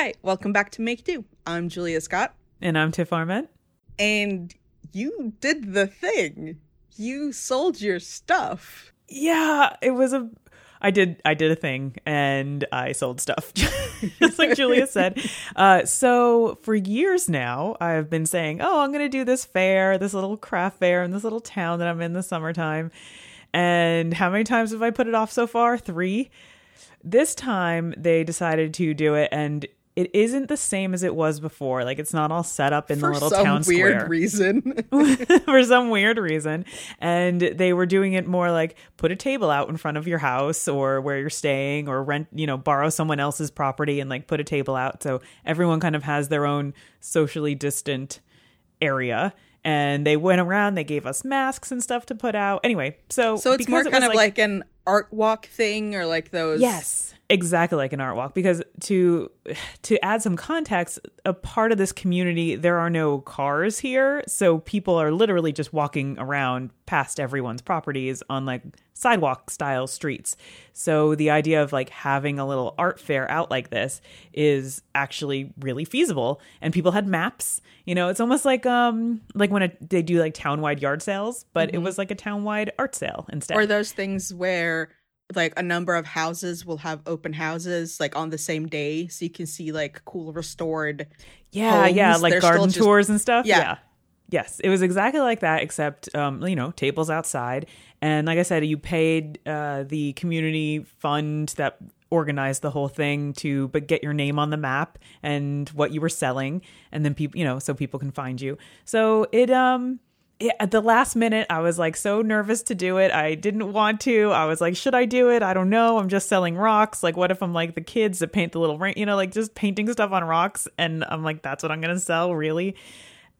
Hi, welcome back to Make Do. I'm Julia Scott, And I'm Tiff Arment. and you did the thing. You sold your stuff. Yeah, it was a I did I did a thing and I sold stuff. Just like Julia said. Uh so for years now I've been saying, "Oh, I'm going to do this fair, this little craft fair in this little town that I'm in the summertime." And how many times have I put it off so far? 3. This time they decided to do it and it isn't the same as it was before. Like it's not all set up in For the little town square. For some weird reason. for some weird reason. And they were doing it more like put a table out in front of your house or where you're staying or rent, you know, borrow someone else's property and like put a table out. So everyone kind of has their own socially distant area. And they went around, they gave us masks and stuff to put out. Anyway, so so it's more kind of like, an art walk thing or like those. Yes, exactly like an art walk. Because to to add some context, a part of this community, there are no cars here, so people are literally just walking around past everyone's properties on like sidewalk style streets. So the idea of like having a little art fair out like this is actually really feasible. And people had maps. You know, it's almost like um like when it, they do like townwide yard sales, but it was like a townwide art sale instead. Or those things where like a number of houses will have open houses like on the same day so you can see like cool restored Yeah, yeah, like They're garden just- tours and stuff. Yeah. Yeah. Yes, it was exactly like that, except um, you know, tables outside, and like I said, you paid uh, the community fund that organized the whole thing to but get your name on the map and what you were selling, and then people, you know, so people can find you. So it um. At the last minute, I was like so nervous to do it. I didn't want to. I was like, should I do it? I don't know. I'm just selling rocks. Like, what if I'm like the kids that paint the little ring, you know, like just painting stuff on rocks? And I'm like, that's what I'm going to sell, really?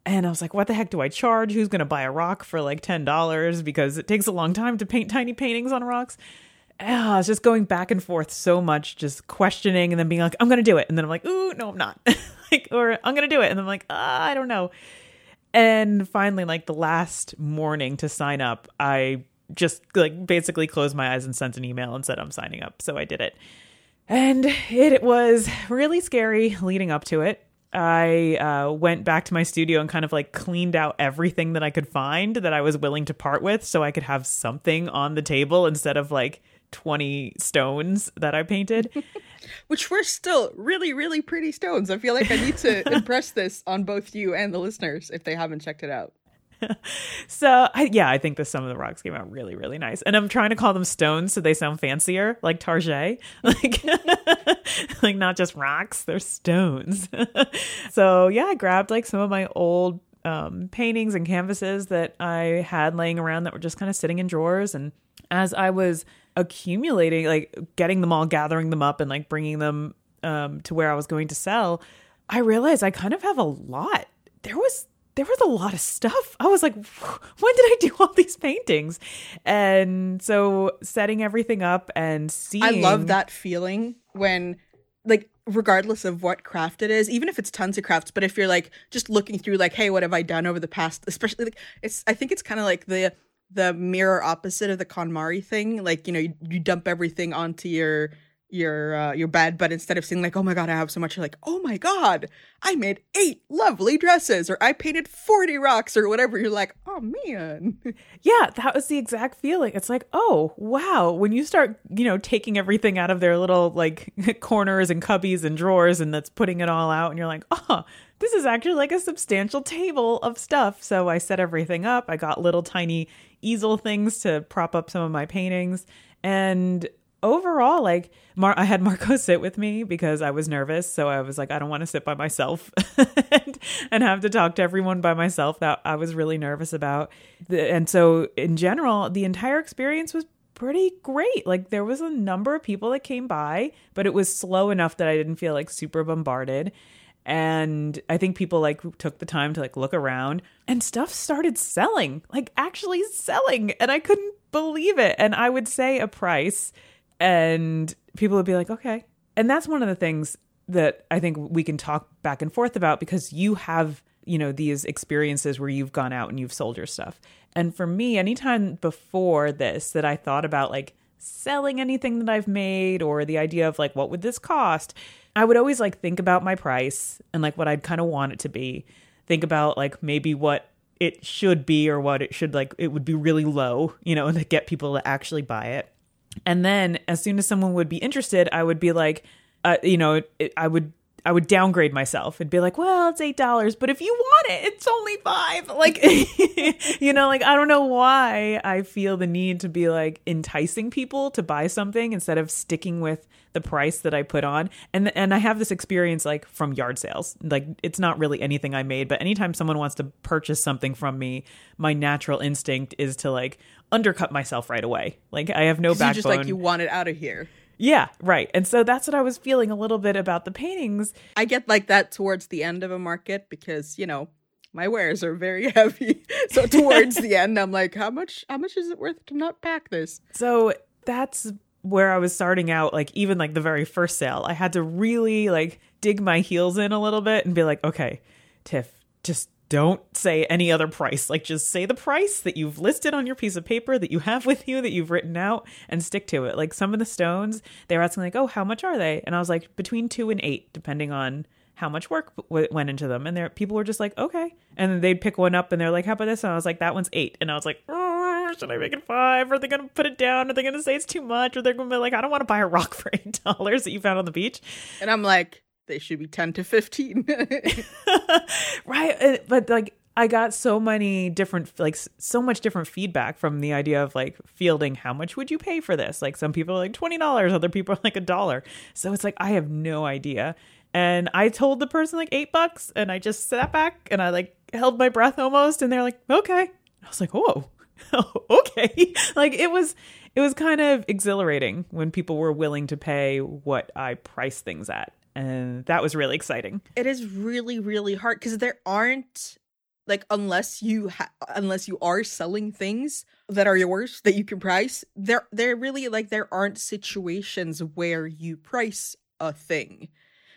And I was like, what the heck do I charge? Who's going to buy a rock for like $10? Because it takes a long time to paint tiny paintings on rocks. Ah, I was just going back and forth so much, just questioning and then being like, I'm going to do it. And then I'm like, ooh, no, I'm not. like, or I'm going to do it. And I'm like, ah, I don't know. And finally, like the last morning to sign up, I just like basically closed my eyes and sent an email and said, I'm signing up. So I did it. And it was really scary leading up to it. I uh, went back to my studio and kind of like cleaned out everything that I could find that I was willing to part with so I could have something on the table instead of like 20 stones that I painted. which were still really really pretty stones. I feel like I need to impress this on both you and the listeners if they haven't checked it out. So I, yeah, I think that some of the rocks came out really, really nice, and I'm trying to call them stones so they sound fancier, like Target, like like not just rocks, they're stones. so yeah, I grabbed like some of my old um, paintings and canvases that I had laying around that were just kind of sitting in drawers, and as I was accumulating, like getting them all, gathering them up, and like bringing them um, to where I was going to sell, I realized I kind of have a lot. There was there was a lot of stuff. I was like, when did I do all these paintings? And so setting everything up and seeing I love that feeling when like regardless of what craft it is, even if it's tons of crafts, but if you're like just looking through like, hey, what have I done over the past especially like it's I think it's kind of like the the mirror opposite of the KonMari thing. Like, you know, you, you dump everything onto your your uh, your bed, but instead of saying like, "Oh my god, I have so much," you're like, "Oh my god, I made eight lovely dresses," or "I painted forty rocks," or whatever. You're like, "Oh man." Yeah, that was the exact feeling. It's like, oh, wow. When you start, you know, taking everything out of their little like corners and cubbies and drawers and that's putting it all out, and you're like, oh, this is actually like a substantial table of stuff. So I set everything up. I got little tiny easel things to prop up some of my paintings. And overall, like, Mar- I had Marco sit with me because I was nervous. So I was like, I don't want to sit by myself and, and have to talk to everyone by myself that I was really nervous about. And so, in general, the entire experience was pretty great. Like, there was a number of people that came by, but it was slow enough that I didn't feel like super bombarded and i think people like took the time to like look around and stuff started selling like actually selling and i couldn't believe it. And i would say a price and people would be like okay. And that's one of the things that i think we can talk back and forth about because you have you know these experiences where you've gone out and you've sold your stuff. And for me anytime before this that i thought about like selling anything that i've made or the idea of like what would this cost I would always like think about my price and like what I'd kind of want it to be. Think about like maybe what it should be or what it should like it would be really low, you know, to get people to actually buy it. And then as soon as someone would be interested, I would be like, uh, you know, it, I would I would downgrade myself and be like, well, it's eight dollars, but if you want it, it's only five. Like, you know, like I don't know why I feel the need to be like enticing people to buy something instead of sticking with the price that I put on. And and I have this experience like from yard sales. Like it's not really anything I made, but anytime someone wants to purchase something from me, my natural instinct is to like undercut myself right away. Like I have no backbone. You just like you want it out of here. Yeah, right. And so that's what I was feeling a little bit about the paintings. I get like that towards the end of a market because, you know, my wares are very heavy. so towards the end I'm like, how much how much is it worth to not pack this? So that's where I was starting out, like even like the very first sale. I had to really like dig my heels in a little bit and be like, okay, Tiff, just don't say any other price. Like just say the price that you've listed on your piece of paper that you have with you that you've written out and stick to it. Like some of the stones, they were asking like, "Oh, how much are they?" And I was like, "Between 2 and 8 depending on how much work w- went into them." And there people were just like, "Okay." And then they'd pick one up and they're like, "How about this?" And I was like, "That one's 8." And I was like, oh, should I make it five? Are they going to put it down? Are they going to say it's too much? Or they're going to be like, I don't want to buy a rock for eight dollars that you found on the beach. And I'm like, they should be 10 to 15 right uh, but like i got so many different like so much different feedback from the idea of like fielding how much would you pay for this? Like some people are like $20 other people are like a dollar. So it's like i have no idea. And i told the person like eight bucks and i just sat back and i like held my breath almost and they're like okay. I was like whoa. Okay. Like it was it was kind of exhilarating when people were willing to pay what i price things at and that was really exciting. It is really really hard cuz there aren't like unless you ha- unless you are selling things that are yours that you can price there there really like there aren't situations where you price a thing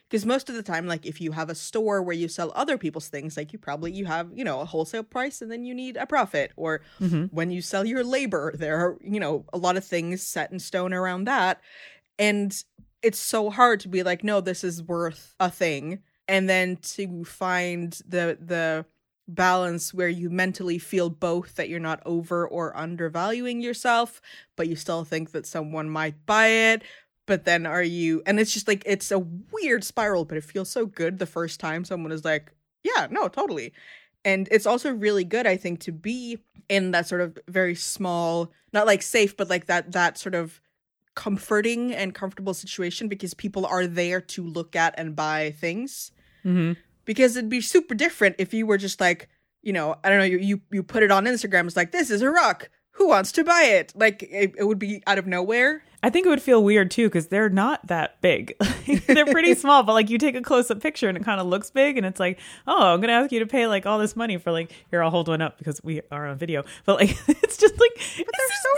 because most of the time like if you have a store where you sell other people's things like you probably you have you know a wholesale price and then you need a profit or mm-hmm. when you sell your labor there are you know a lot of things set in stone around that and it's so hard to be like, no, this is worth a thing. And then to find the the balance where you mentally feel both that you're not over or undervaluing yourself, but you still think that someone might buy it. But then are you and it's just like it's a weird spiral, but it feels so good the first time someone is like, Yeah, no, totally. And it's also really good, I think, to be in that sort of very small, not like safe, but like that that sort of comforting and comfortable situation because people are there to look at and buy things. Mm-hmm. Because it'd be super different if you were just like, you know, I don't know, you you, you put it on Instagram. It's like this is a rock. Who wants to buy it? Like it, it would be out of nowhere. I think it would feel weird too because they're not that big. they're pretty small, but like you take a close up picture and it kind of looks big, and it's like, oh, I'm gonna ask you to pay like all this money for like here. I'll hold one up because we are on video, but like it's just like but they're so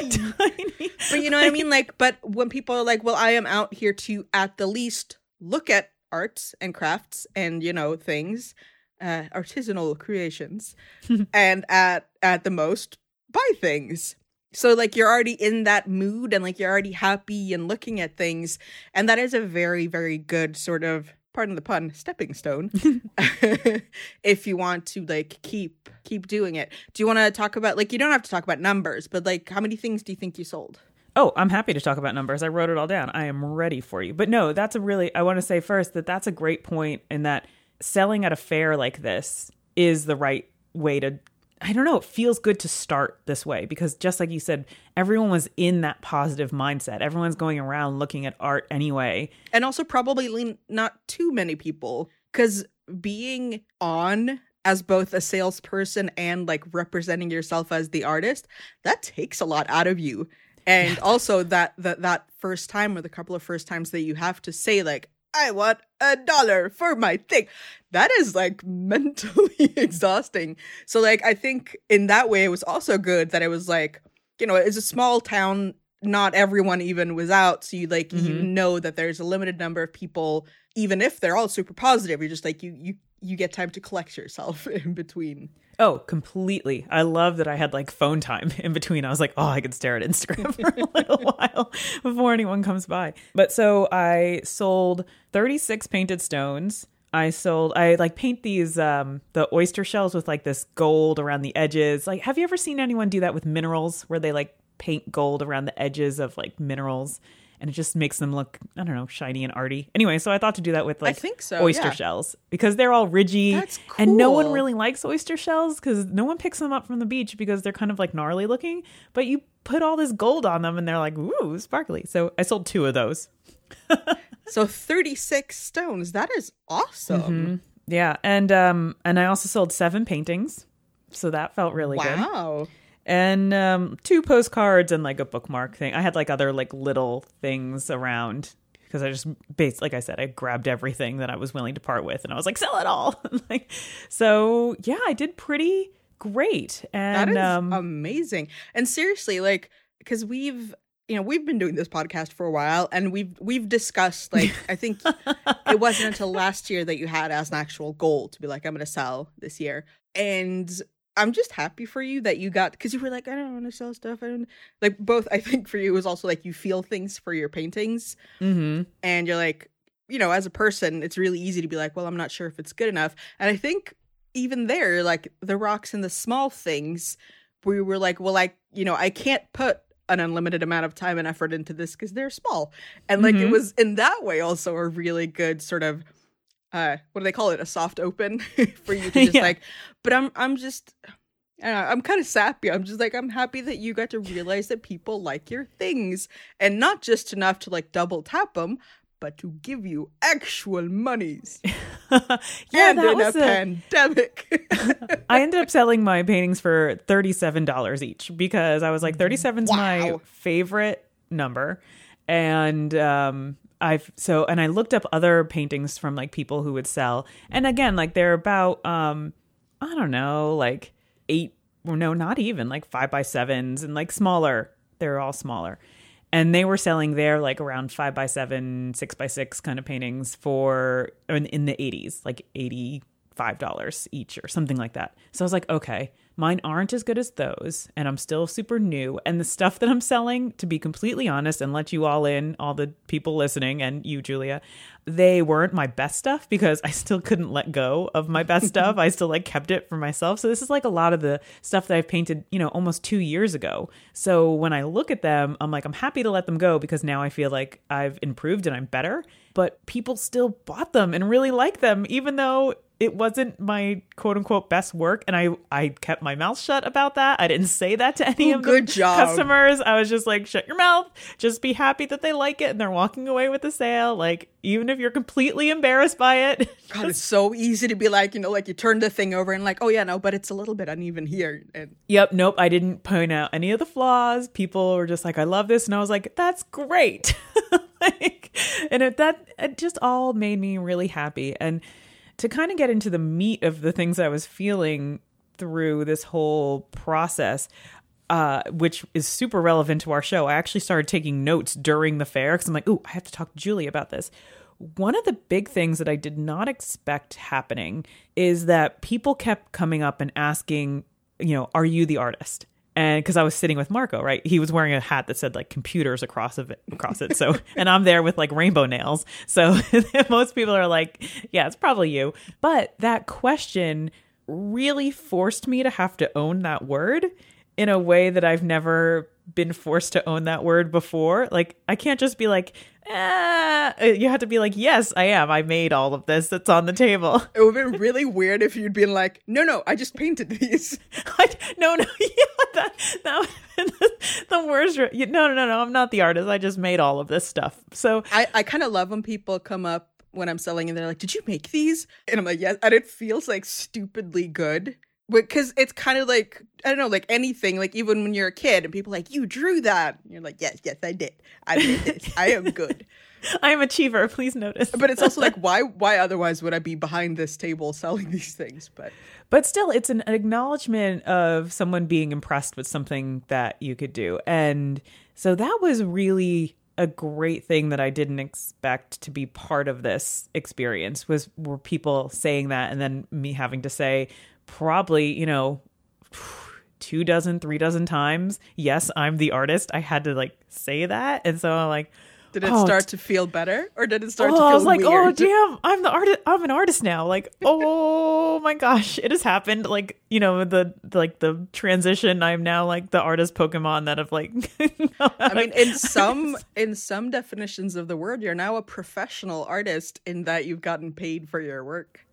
big, so tiny. But you know what I mean? Like, but when people are like, well, I am out here to at the least look at arts and crafts and you know things, uh, artisanal creations, and at at the most buy things so like you're already in that mood and like you're already happy and looking at things and that is a very very good sort of pardon the pun stepping stone if you want to like keep keep doing it do you want to talk about like you don't have to talk about numbers but like how many things do you think you sold Oh, I'm happy to talk about numbers. I wrote it all down. I am ready for you. But no, that's a really, I want to say first that that's a great point in that selling at a fair like this is the right way to I don't know, it feels good to start this way because just like you said, everyone was in that positive mindset. Everyone's going around looking at art anyway. And also probably not too many people cuz being on as both a salesperson and like representing yourself as the artist, that takes a lot out of you. And also that that that first time or the couple of first times that you have to say like I want a dollar for my thing. That is like mentally exhausting. So like I think in that way it was also good that it was like, you know, it's a small town, not everyone even was out, so you like mm-hmm. you know that there's a limited number of people even if they're all super positive. You're just like you you you get time to collect yourself in between. Oh, completely. I love that I had like phone time in between. I was like, oh, I could stare at Instagram for a little while before anyone comes by. But so I sold 36 painted stones. I sold I like paint these um the oyster shells with like this gold around the edges. Like have you ever seen anyone do that with minerals where they like paint gold around the edges of like minerals? And it just makes them look I don't know shiny and arty. Anyway, so I thought to do that with like think so, oyster yeah. shells because they're all ridgy That's and no one really likes oyster shells because no one picks them up from the beach because they're kind of like gnarly looking. But you put all this gold on them and they're like ooh sparkly. So I sold two of those. So 36 stones. That is awesome. Yeah, and um and I also sold seven paintings, so that felt really good. Wow. And um two postcards and like a bookmark thing. I had like other like little things around because i just based like i said i grabbed everything that i was willing to part with and i was like sell it all. Like so yeah i did pretty great. And is um amazing. And seriously, like, because we've you know we've been doing this podcast for a while, and we've we've discussed like I think it wasn't until last year that you had as an actual goal to be like I'm going to sell this year, and I'm just happy for you that you got because you were like I don't want to sell stuff. I don't like both. I think for you it was also like you feel things for your paintings, mhm. and you're like you know as a person it's really easy to be like well I'm not sure if it's good enough, and I think even there like the rocks and the small things we were like well I you know I can't put an unlimited amount of time and effort into this because they're small and like it Mhm. was in that way also a really good sort of uh what do they call it a soft open for you to just Yeah. like but i'm i'm just I don't know, I'm kind of sappy. I'm just like I'm happy that you got to realize that people like your things, and not just enough to like double tap them, but to give you actual monies. yeah and that in was a a- pandemic. I ended up selling my paintings for $37 each because I was like 37 is my favorite number and um I've so and I looked up other paintings from like people who would sell. And again like they're about um I don't know like 8 or no not even like 5 by 7s and like smaller. They're all smaller. And they were selling their like around five by seven, six by six kind of paintings for in, in the eighties, like eighty five dollars each or something like that. So I was like, okay, mine aren't as good as those, and I'm still super new. And the stuff that I'm selling, to be completely honest, and let you all in, all the people listening, and you, Julia, they weren't my best stuff because I still couldn't let go of my best stuff. I still like kept it for myself. So this is like a lot of the stuff that I've painted, you know, almost two years ago. So when I look at them, I'm like, I'm happy to let them go because now I feel like I've improved and I'm better. But people still bought them and really like them, even though it wasn't my quote unquote best work. And I, I kept my mouth shut about that. I didn't say that to any Ooh, of the job. customers. I was just like, shut your mouth. Just be happy that they like it and they're walking away with the sale. Like, even if you're completely embarrassed by it, God, it's so easy to be like, you know, like you turn the thing over and like, oh yeah, no, but it's a little bit uneven here. And Yep, nope, I didn't point out any of the flaws. People were just like, "I love this," and I was like, "That's great." like, and it, that it just all made me really happy. And to kind of get into the meat of the things I was feeling through this whole process, uh, which is super relevant to our show, I actually started taking notes during the fair because I'm like, "Ooh, I have to talk to Julie about this." One of the big things that I did not expect happening is that people kept coming up and asking, you know, are you the artist? And because I was sitting with Marco, right? He was wearing a hat that said like computers across of it, across it. So, and I'm there with like rainbow nails. So most people are like, yeah, it's probably you. But that question really forced me to have to own that word in a way that I've never been forced to own that word before. Like, I can't just be like, ah. You have to be like, yes, I am. I made all of this that's on the table. it would have been really weird if you'd been like, no, no, I just painted these. I, no, no, yeah, that, that would have been the, the worst. re- No, no, no, no, I'm not the artist. I just made all of this stuff. So, I, I kind of love when people come up when I'm selling and they're like, did you make these? And I'm like, yes. And it feels like stupidly good. Because it's kind of like, I don't know, like anything, like even when you're a kid and people are like, you drew that. And you're like, yes, yes, I did. I did this. I am good. I am a achiever. Please notice. But it's also like, why why otherwise would I be behind this table selling these things? But but still it's an acknowledgement of someone being impressed with something that you could do and so that was really a great thing that I didn't expect to be part of this experience was were people saying that and then me having to say probably, you know, two dozen, three dozen times, yes, I'm the artist. I had to like say that. And so I'm like, Did it Oh, start to feel better, or did it start oh, to feel I was like, oh damn, I'm the artist. I'm an artist now. Like, oh my gosh, it has happened. Like, you know, the like the transition. I'm now like the artist Pokemon that have like. I mean, in some in some definitions of the word, you're now a professional artist in that you've gotten paid for your work.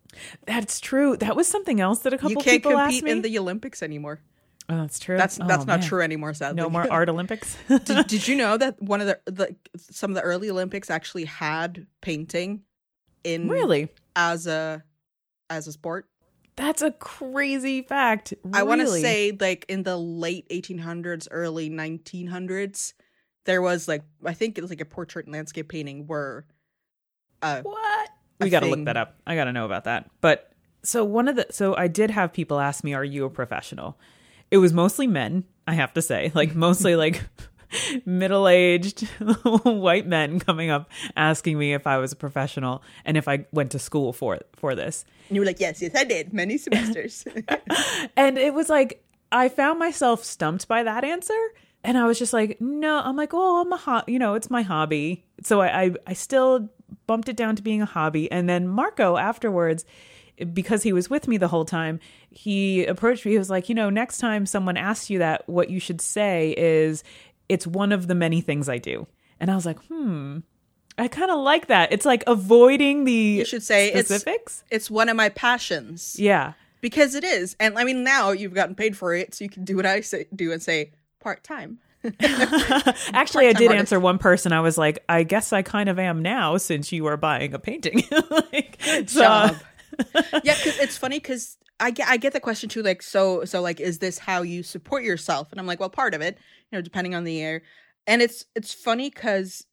That's true. That was something else that a couple You can't people asked compete me. in the Olympics anymore. oh, that's true. That's Oh, that's not man. true anymore. Sadly, No more art Olympics. did, did you know that one of the, the some of the early Olympics actually had painting in really? as a as a sport? That's a crazy fact. I want to say like in the late 1800s, early 1900s, there was like I think it was like a portrait and landscape painting where uh What? We got to look that up. I got to know about that. But so one of the so I did have people ask me, "Are you a professional?" It was mostly men, I have to say, like mostly like middle-aged white men coming up asking me if I was a professional and if I went to school for for this. and you were like, yes, yes, I did many semesters. And it was like I found myself stumped by that answer. And I was just like, no, I'm like, oh, I'm a ho- you know, it's my hobby. So I, I I still bumped it down to being a hobby. And then Marco afterwards, because he was with me the whole time, he approached me. He was like, you know, next time someone asks you that, what you should say is, it's one of the many things I do. And I was like, hmm, I kind of like that. It's like avoiding the You should say it's- specifics. it's one of my passions yeah. because it is, and I mean now you've gotten paid for it, so you can do what I say do and say part time. Actually, I did artist. answer one person. I was like, I guess I kind of am now since you are buying a painting. like, so- job. yeah, because it's funny because I get I get the question too. Like, so so like, is this how you support yourself? And I'm like, well, part of it, you know, depending on the year. And it's it's funny because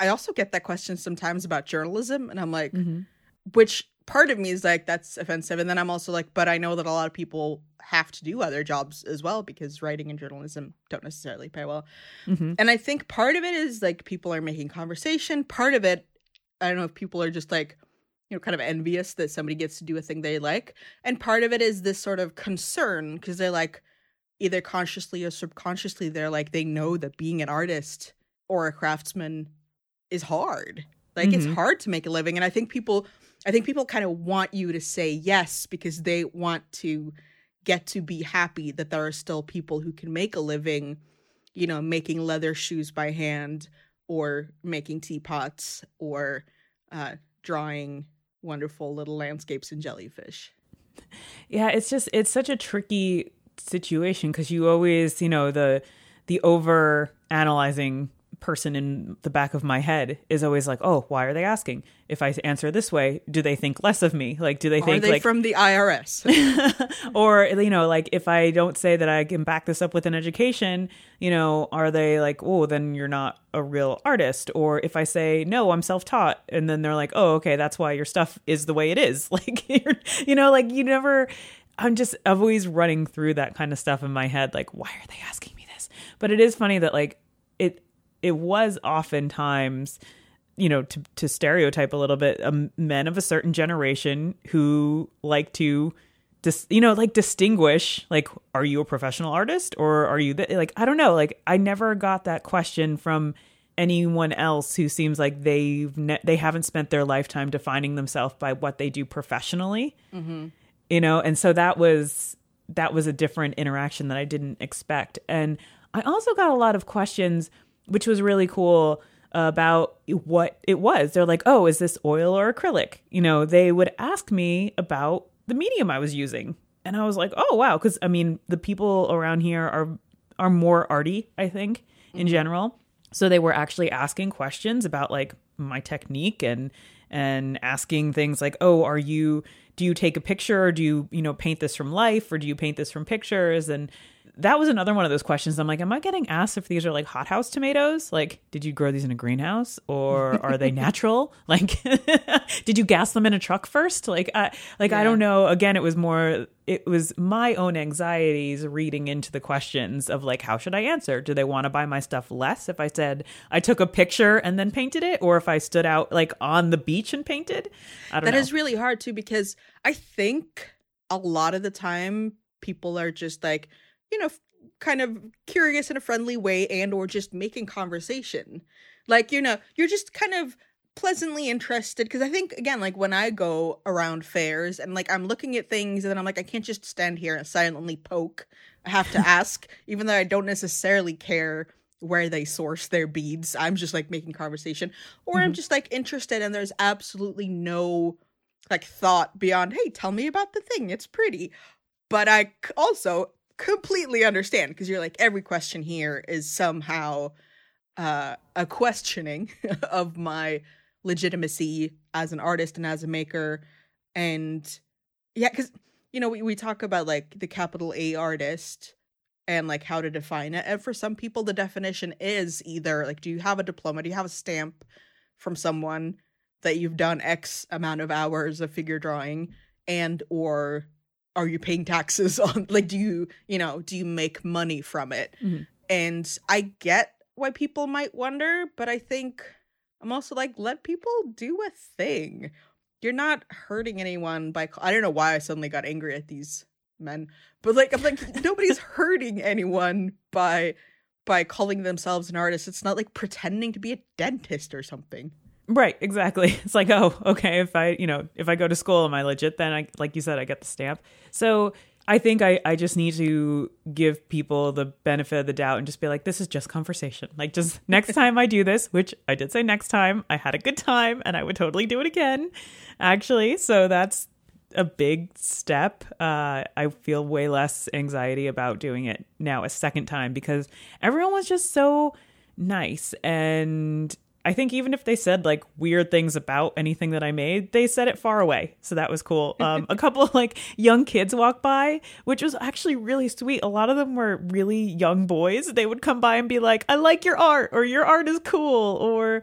I also get that question sometimes about journalism, and I'm like, Mhm. which part of me is like that's offensive, and then I'm also like, but I know that a lot of people have to do other jobs as well because writing and journalism don't necessarily pay well. Mhm. And I think part of it is like people are making conversation. Part of it, I don't know if people are just like, you know, kind of envious that somebody gets to do a thing they like. And part of it is this sort of concern because they're like, either consciously or subconsciously, they're like, they know that being an artist or a craftsman is hard. Like it's Mhm. hard to make a living. And I think people, I think people kind of want you to say yes because they want to get to be happy that there are still people who can make a living you know, making leather shoes by hand or making teapots or uh, drawing wonderful little landscapes and jellyfish. yeah, it's just it's such a tricky situation because you always, you know, the the over analyzing person in the back of my head is always like, oh, why are they asking? If I answer this way, do they think less of me? Like, do they Are think they like from the IRS? or you know like if i don't say that i can back this up with an education you know are they like oh then you're not a real artist or if i say no i'm self-taught and then they're like oh okay that's why your stuff is the way it is like you're, you know like you never i'm just i'm always running through that kind of stuff in my head like why are they asking me this but it is funny that like it it was oftentimes you know to to stereotype a little bit um, men of a certain generation who like to dis- you know like distinguish like are you a professional artist or are you th-? like i don't know like i never got that question from anyone else who seems like they've ne- they haven't spent their lifetime defining themselves by what they do professionally you know and so that was that was a different interaction that i didn't expect and i also got a lot of questions which was really cool about what it was. They're like oh is this oil or acrylic? You know they would ask me about the medium i was using. And i was like oh wow. Because i mean the people around here are are more arty i think in mm-hmm. general. So they were actually asking questions about like my technique and and asking things like oh are you do you take a picture? Or do you you know paint this from life or do you paint this from pictures? And that was another one of those questions. I'm like, am I getting asked if these are like hothouse tomatoes? Like, did you grow these in a greenhouse or are they natural? like, did you gas them in a truck first? Like, I like yeah. I don't know. Again, it was more it was my own anxieties reading into the questions of like how should I answer? Do they want to buy my stuff less if I said I took a picture and then painted it or if I stood out like on the beach and painted? I don't That know. is really hard too because I think a lot of the time people are just like you know kind of curious in a friendly way and or just making conversation. Like you know you're just kind of pleasantly interested because i think again like when i go around fairs and like i'm looking at things and then i'm like i can't just stand here and silently poke i have to ask even though i don't necessarily care where they source their beads. I'm just like making conversation. Or mm-hmm. i'm just like interested and there's absolutely no like thought beyond hey tell me about the thing. It's pretty. But i also completely understand because you're like every question here is somehow uh, a questioning of my legitimacy as an artist and as a maker. And yeah because you know we, we talk about like the capital a artist and like how to define it. And for some people the definition is either like do you have a diploma? Do you have a stamp from someone that you've done x amount of hours of figure drawing and or are you paying taxes on like do you you know do you make money from it? Mm-hmm. and i get why people might wonder but i think i'm also like let people do a thing. You're not hurting anyone by i don't know why i suddenly got angry at these men but like i'm like nobody's hurting anyone by by calling themselves an artist. It's not like pretending to be a dentist or something Right, exactly. It's like, oh, okay, if I, you know, if I go to school, am I legit? Then I, like you said, I get the stamp. So I think I, I just need to give people the benefit of the doubt and just be like, this is just conversation. Like, just next time I do this, which I did say next time, I had a good time and I would totally do it again, actually. So that's a big step. Uh, I feel way less anxiety about doing it now a second time because everyone was just so nice and I think even if they said like weird things about anything that I made, they said it far away. So that was cool. Um, a couple of like young kids walked by, which was actually really sweet. A lot of them were really young boys. They would come by and be like, I like your art, or your art is cool, or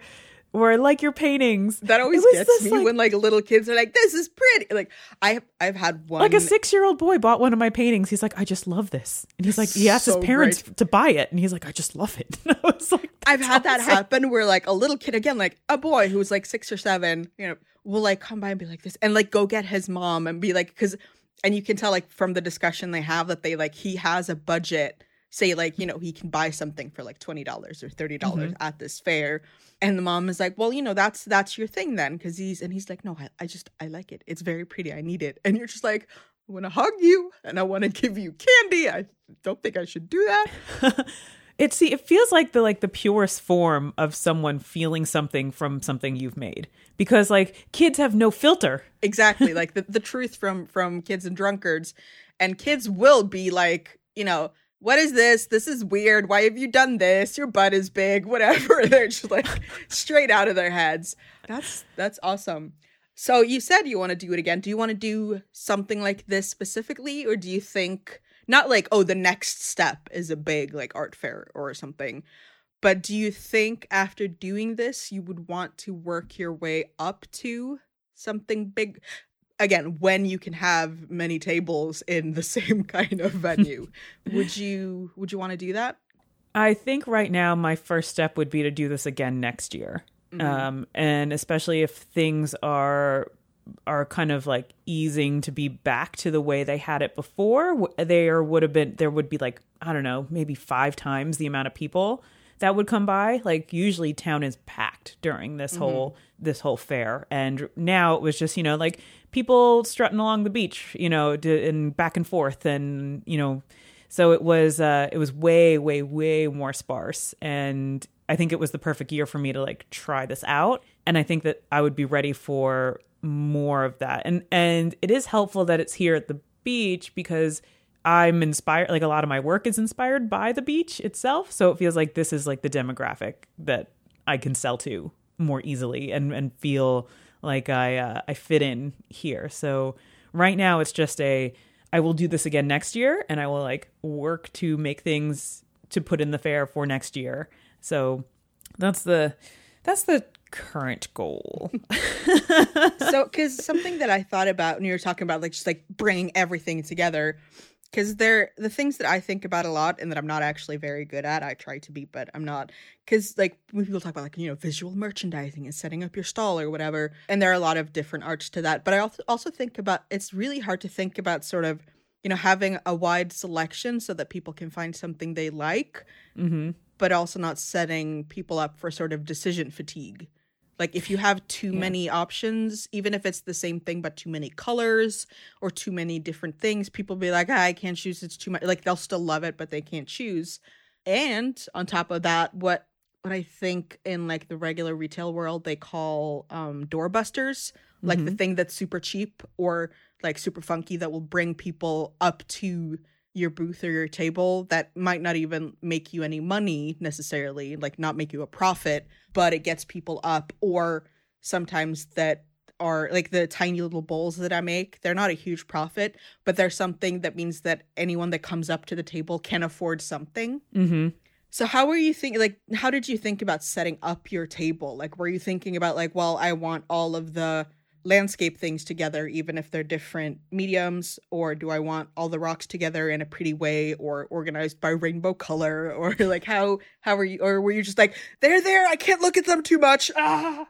or I like your paintings. That always gets this, me like, when like little kids are like, "This is pretty." Like I I've had one like a six year old boy bought one of my paintings. He's like, "I just love this," and he's like, he asked so his parents great. to buy it, and he's like, "I just love it." I was like, I've had awesome. that happen where like a little kid again, like a boy who was like six or seven, you know, will like come by and be like this, and like go get his mom and be like, because, and you can tell like from the discussion they have that they like he has a budget say like you know he can buy something for like $20 or $30 mm-hmm. at this fair. And the mom is like well you know that's that's your thing then. Because he's and he's like no I, I just i like it. It's very pretty. I need it. And you're just like i want to hug you and i want to give you candy. I don't think i should do that. It see it feels like the like the purest form of someone feeling something from something you've made. Because like kids have no filter. Exactly. Like the, the truth from from kids and drunkards. And kids will be like you know what is this? This is weird. Why have you done this? Your butt is big, whatever. They're just like straight out of their heads. That's that's awesome. So you said you want to do it again. Do you want to do something like this specifically or do you think not like oh the next step is a big like art fair or something. But do you think after doing this you would want to work your way up to something big? Again when you can have many tables in the same kind of venue would you would you want to do that i think right now my first step would be to do this again next year mm-hmm. um, and especially if things are are kind of like easing to be back to the way they had it before there would have been there would be like i don't know maybe five times the amount of people that would come by like usually town is packed during this mm-hmm. whole this whole fair. And now it was just you know like people strutting along the beach, you know, and back and forth, and you know, so it was uh, it was way, way, way more sparse, and I think it was the perfect year for me to like try this out, and I think that I would be ready for more of that, and and it is helpful that it's here at the beach because I'm inspired like a lot of my work is inspired by the beach itself so it feels like this is like the demographic that I can sell to more easily and and feel like I uh, I fit in here. So right now it's just a I will do this again next year and I will like work to make things to put in the fair for next year. So that's the that's the current goal. so because something that I thought about when you were talking about like just like bringing everything together because they're the things that I think about a lot and that I'm not actually very good at. I try to be, but I'm not. Because like when people talk about like you know visual merchandising and setting up your stall or whatever, and there are a lot of different arts to that. But I also also think about it's really hard to think about sort of you know having a wide selection so that people can find something they like, mm-hmm. but also not setting people up for sort of decision fatigue. Like if you have too yeah. many options, even if it's the same thing but too many colors or too many different things, people be like, ah, I can't choose. It's too much. Like they'll still love it, but they can't choose. And on top of that, what what I think in like the regular retail world they call um doorbusters, like mm-hmm. the thing that's super cheap or like super funky that will bring people up to your booth or your table that might not even make you any money necessarily, like not make you a profit, but it gets people up. Or sometimes that are like the tiny little bowls that I make, they're not a huge profit, but they're something that means that anyone that comes up to the table can afford something. Mm-hmm. So how were you thinking like how did you think about setting up your table? Like were you thinking about like, well, I want all of the landscape things together even if they're different mediums or do i want all the rocks together in a pretty way or organized by rainbow color? Or like how how are you or were you just like they're there i can't look at them too much. Ah.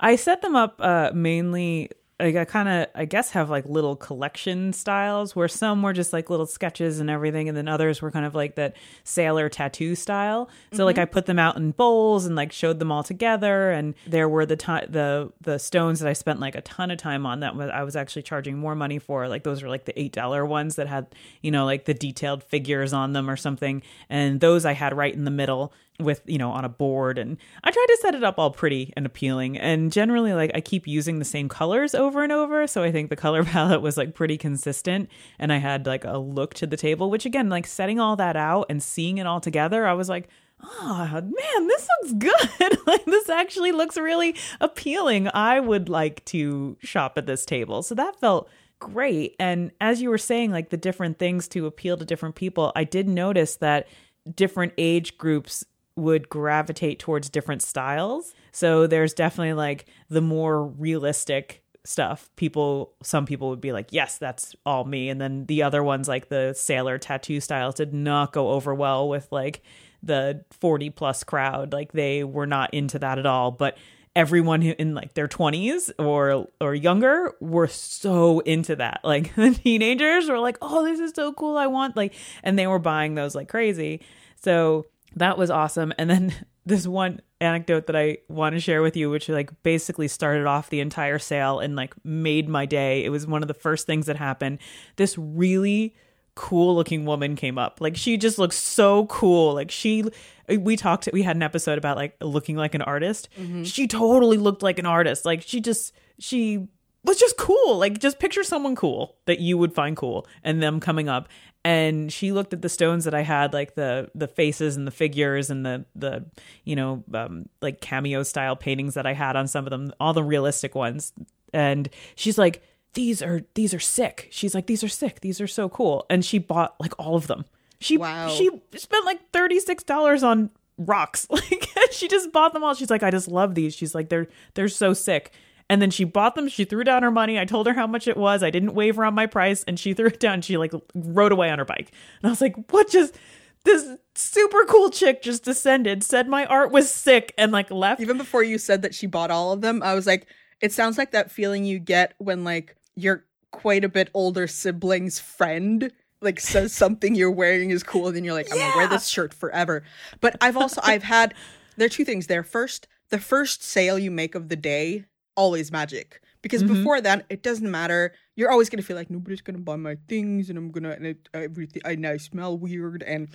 I set them up uh mainly like I kind of I guess have like little collection styles where some were just like little sketches and everything and then others were kind of like that sailor tattoo style. So mm-hmm. like I put them out in bowls and like showed them all together and there were the t- the the stones that I spent like a ton of time on that was I was actually charging more money for like those were like the $8 ones that had you know like the detailed figures on them or something and those I had right in the middle with you know on a board and i tried to set it up all pretty and appealing and generally like i keep using the same colors over and over so i think the color palette was like pretty consistent and i had like a look to the table which again like setting all that out and seeing it all together i was like oh man this looks good. Like this actually looks really appealing. I would like to shop at this table. So that felt great and as you were saying like the different things to appeal to different people i did notice that different age groups would gravitate towards different styles. So there's definitely like the more realistic stuff. People, some people would be like, yes, that's all me. And then the other ones, like the sailor tattoo styles, did not go over well with like the 40 plus crowd. Like they were not into that at all. But everyone who in like their 20s or or younger were so into that like the teenagers were like oh this is so cool i want like and they were buying those like crazy so that was awesome. And then this one anecdote that I want to share with you, which like basically started off the entire sale and like made my day. It was one of the first things that happened. This really cool looking woman came up. Like she just looks so cool. Like she we talked we had an episode about like looking like an artist. Mm-hmm. She totally looked like an artist. Like she just she was just cool. Like just picture someone cool that you would find cool and them coming up and she looked at the stones that I had, like the the faces and the figures and the the you know um, like cameo style paintings that I had on some of them, all the realistic ones, and she's like, "These are these are sick." She's like, "These are sick. These are so cool," and she bought like all of them. She wow. she spent like thirty six dollars on rocks. Like she just bought them all. She's like, "I just love these." She's like, "They're they're so sick." And then she bought them. She threw down her money. I told her how much it was. I didn't waver on my price, and she threw it down. She like rode away on her bike, and I was like, "What just?" This super cool chick just descended, said my art was sick, and like left. Even before you said that she bought all of them, I was like, it sounds like that feeling you get when like your quite a bit older sibling's friend like says something you're wearing is cool, and then you're like, I'm yeah. gonna wear this shirt forever. But I've also I've had there are two things there. First, the first sale you make of the day always magic because mm-hmm. before that it doesn't matter you're always gonna feel like nobody's gonna buy my things and i'm gonna and it, everything I, I smell weird and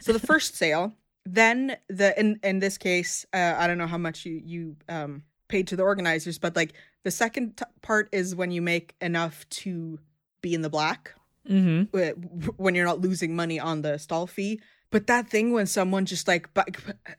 so the first sale then the in in this case uh, i don't know how much you you um paid to the organizers but like the second t- part is when you make enough to be in the black mm-hmm. when you're not losing money on the stall fee but that thing when someone just like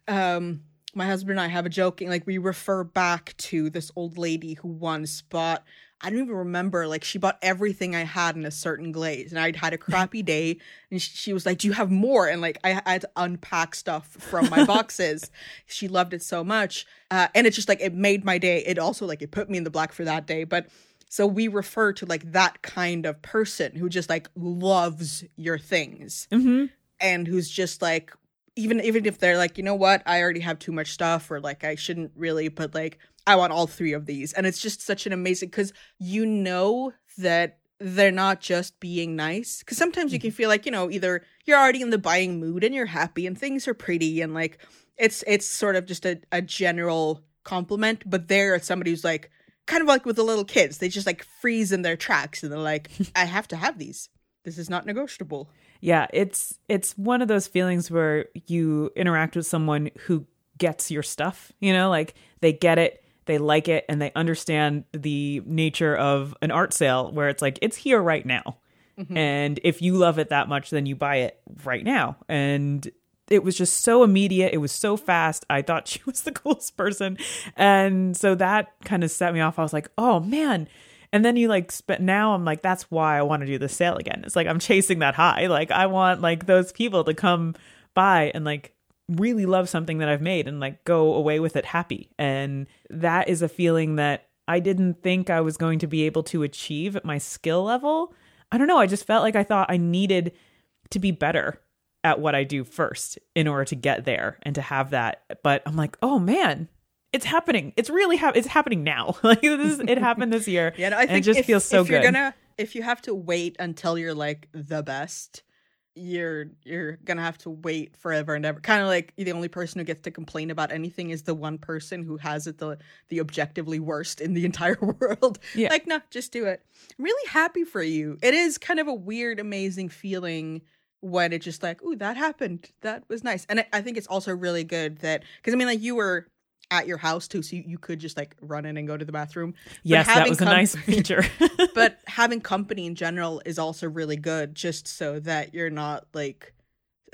um my husband and I have a joking like we refer back to this old lady who once bought I don't even remember like she bought everything I had in a certain glaze and I'd had a crappy day and she was like do you have more? And like I had to unpack stuff from my boxes. She loved it so much uh, and it just like it made my day. It also like it put me in the black for that day but so we refer to like that kind of person who just like loves your things Mm-hmm. and who's just like even even if they're like you know what? I already have too much stuff or like i shouldn't really but like i want all three of these. And it's just such an amazing because you know that they're not just being nice because sometimes you can mm-hmm. feel like you know either you're already in the buying mood and you're happy and things are pretty and like it's it's sort of just a, a general compliment but there it's somebody who's like kind of like with the little kids they just like freeze in their tracks and they're like i have to have these. This is not negotiable Yeah, it's it's one of those feelings where you interact with someone who gets your stuff, you know, like they get it, they like it and they understand the nature of an art sale where it's like it's here right now. Mm-hmm. And if you love it that much then you buy it right now. And it was just so immediate. It was so fast. I thought she was the coolest person. And so that kind of set me off. I was like, oh man. And then you like spent now I'm like, that's why I want to do the sale again. It's like I'm chasing that high. Like I want like those people to come by and like really love something that I've made and like go away with it happy. And that is a feeling that I didn't think I was going to be able to achieve at my skill level. I don't know. I just felt like I thought I needed to be better at what I do first in order to get there and to have that. But I'm like, oh man, it's happening. It's really hap- it's happening now. like this, it happened this year. Yeah, no, I and think it just if, feels so if you're gonna if you have to wait until you're like the best, you're you're gonna have to wait forever and ever. Kind of like the only person who gets to complain about anything is the one person who has it the the objectively worst in the entire world. Yeah. Like, no, just do it. I'm really happy for you. It is kind of a weird, amazing feeling when it's just like, ooh, that happened. That was nice. And I, I think it's also really good that because I mean, like you were at your house too, so you, you could just like run in and go to the bathroom. But yes, that was a nice feature. but having company in general is also really good just so that you're not like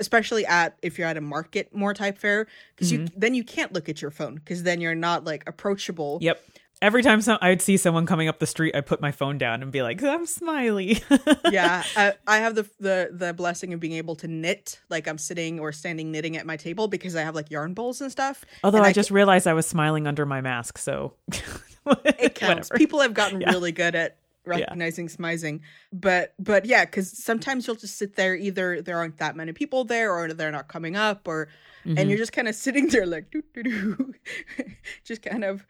especially at if you're at a market more type fair because you mm-hmm. then you can't look at your phone because then you're not like approachable yep. Every time some, I'd see someone coming up the street, I put my phone down and be like, "I'm smiley." yeah I, I have the, the the blessing of being able to knit like i'm sitting or standing knitting at my table because i have like yarn bowls and stuff Although And I ca- just realized I was smiling under my mask, so it counts. Whatever. People have gotten Yeah. really good at recognizing smizing. But but yeah, because sometimes you'll just sit there. Either there aren't that many people there, or they're not coming up, or Mm-hmm. and you're just kind of sitting there like doo, doo, doo. just kind of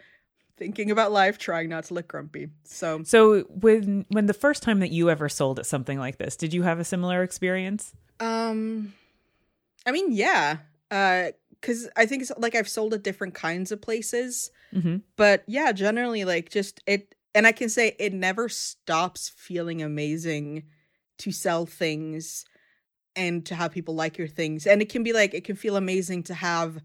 thinking about life, trying not to look grumpy. So So when when the first time that you ever sold at something like this, did you have a similar experience? um, I mean, yeah, uh, because I think it's like I've sold at different kinds of places. Mm-hmm. but yeah generally like just it and i can say it never stops feeling amazing to sell things and to have people like your things and it can be like it can feel amazing to have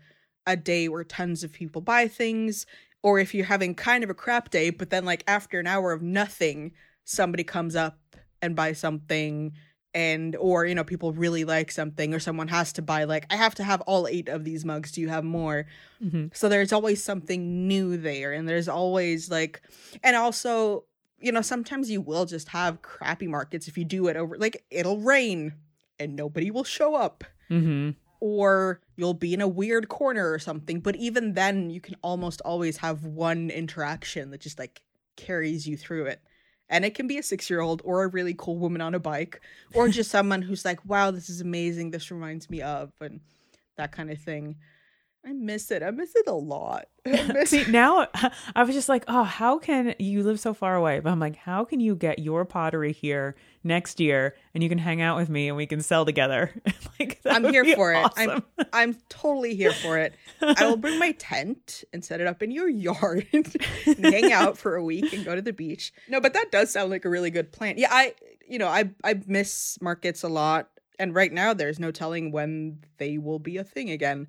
a day where tons of people buy things or if you're having kind of a crap day but then like after an hour of nothing somebody comes up and buys something and or you know people really like something or someone has to buy like i have to have all eight of these mugs do you have more Mm-hmm. so there's always something new there and there's always like and also you know sometimes you will just have crappy markets if you do it over like it'll rain and nobody will show up Mm-hmm. Or you'll be in a weird corner or something but even then you can almost always have one interaction that just like carries you through it. And it can be a six year old or a really cool woman on a bike or just someone who's like wow this is amazing. This reminds me of and that kind of thing i miss it i miss it a lot I See, now I was just like, oh, how can you live so far away? But I'm like, how can you get your pottery here next year and you can hang out with me and we can sell together? like, I'm here for it. I'm. I'm totally here for it. I will bring my tent and set it up in your yard and hang out for a week and go to the beach. No, but that does sound like a really good plan. Yeah, I you know, I I miss markets a lot and right now there's no telling when they will be a thing again.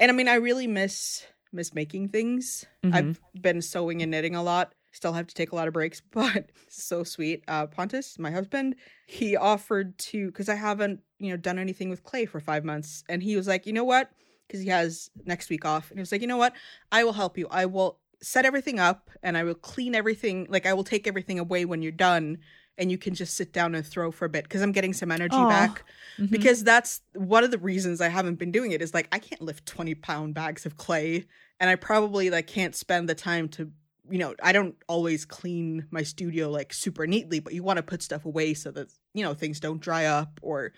And I mean, I really miss miss making things. I've been sewing and knitting a lot. Still have to take a lot of breaks, but so sweet. Uh Pontus, my husband, he offered to because I haven't, you know, done anything with clay for five months. And he was like, you know what? because he has next week off. And he was like, you know what? I will help you. I will set everything up and I will clean everything. Like I will take everything away when you're done and you can just sit down and throw for a bit because I'm getting some energy back. Mhm. Because that's one of the reasons I haven't been doing it is like I can't lift 20 pound bags of clay and I probably like can't spend the time to you know, I don't always clean my studio like super neatly, but you want to put stuff away so that, you know, things don't dry up or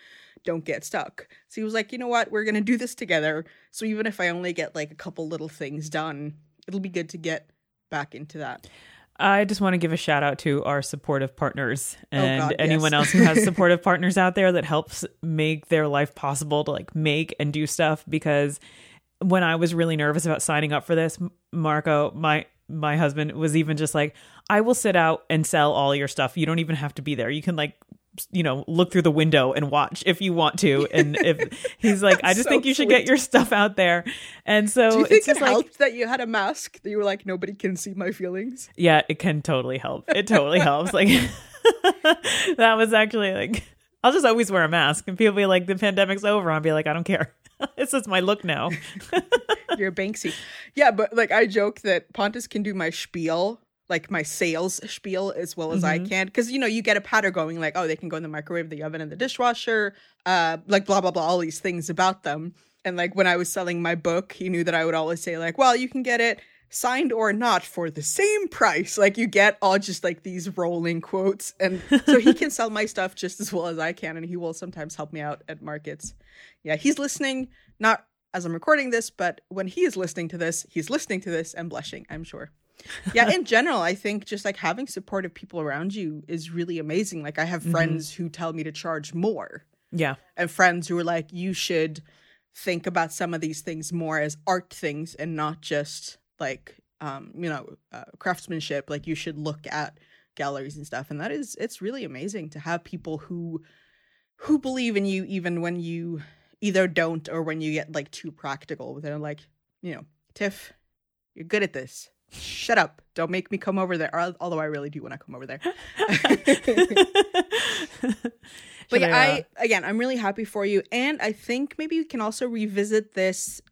don't get stuck. So he was like, you know what, we're going to do this together. So even if I only get like a couple little things done, it'll be good to get back into that. I just want to give a shout out to our supportive partners oh, and Oh, God, anyone yes. else who has supportive partners out there that helps make their life possible to like make and do stuff because when I was really nervous about signing up for this, Marco, my my husband was even just like, "I will sit out and sell all your stuff. You don't even have to be there. You can like you know, look through the window and watch if you want to." And if he's like, "I just So think you should get your stuff out there." And so Do you it's think it just like helped that you had a mask? That you were like, nobody can see my feelings? Yeah, it can totally help. It totally helps. Like that was actually like I'll just always wear a mask and people be like the pandemic's over. I'll be like, I don't care. this is my look now. You're a Banksy. Yeah, but like I joke that Pontus can do my spiel, like my sales spiel as well as I can. Cause you know, you get a pattern going like, oh, they can go in the microwave, the oven, and the dishwasher, uh, like blah blah blah, all these things about them. And like when I was selling my book, he knew that I would always say, like, well, you can get it signed or not for the same price. Like you get all just like these rolling quotes. And so he can sell my stuff just as well as I can, and he will sometimes help me out at markets. Yeah, he's listening, not as I'm recording this, but when he is listening to this, he's listening to this and blushing, I'm sure. Yeah, in general, I think just like having supportive people around you is really amazing. Like I have friends who tell me to charge more Yeah. and friends who are like, you should think about some of these things more as art things and not just like, um, you know, uh, craftsmanship. Like you should look at galleries and stuff. And that is, it's really amazing to have people who, who believe in you even when you either don't or when you get like too practical. They're like, you know, Tiff, you're good at this. Shut up. Don't make me come over there. Although I really do want to come over there. But yeah, I, again, I'm really happy for you, and I think maybe we can also revisit this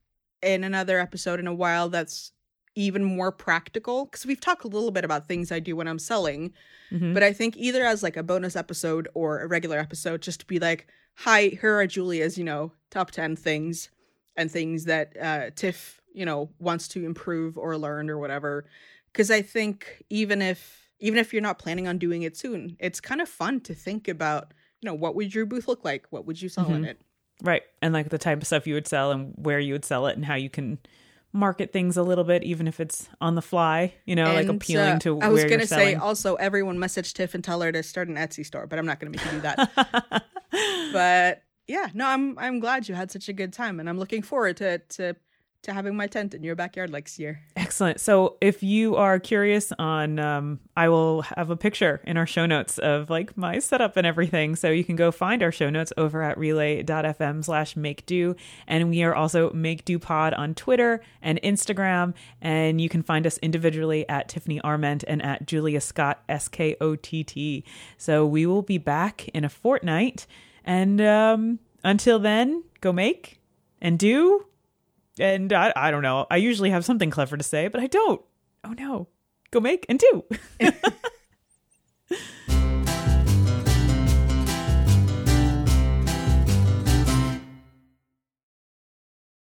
in another episode in a while. That's even more practical because we've talked a little bit about things I do when I'm selling, Mhm. but I think either as like a bonus episode or a regular episode, just to be like, "Hi, here are Julia's, you know, top ten things and things that uh, Tiff, you know, wants to improve or learn or whatever." Because I think even if even if you're not planning on doing it soon, it's kind of fun to think about you know, what would your booth look like? What would you sell in Mhm. it? right. And like the type of stuff you would sell and where you would sell it and how you can market things a little bit, even if it's on the fly, you know, like appealing uh, to I was where gonna you're say also everyone message Tiff and tell her to start an Etsy store, but I'm not gonna make you do that. but yeah, no, I'm I'm glad you had such a good time, and I'm looking forward to to to having my tent in your backyard next year. Excellent. So if you are curious on, um, I will have a picture in our show notes of like my setup and everything. So you can go find our show notes over at relay.fm slash make do. And we are also make do pod on Twitter and Instagram. And you can find us individually at Tiffany Arment and at Julia Skott, S K O T T. So we will be back in a fortnight. And um, until then, go make and do and I, I don't know. I usually have something clever to say, but I don't. Oh no. Go make and do.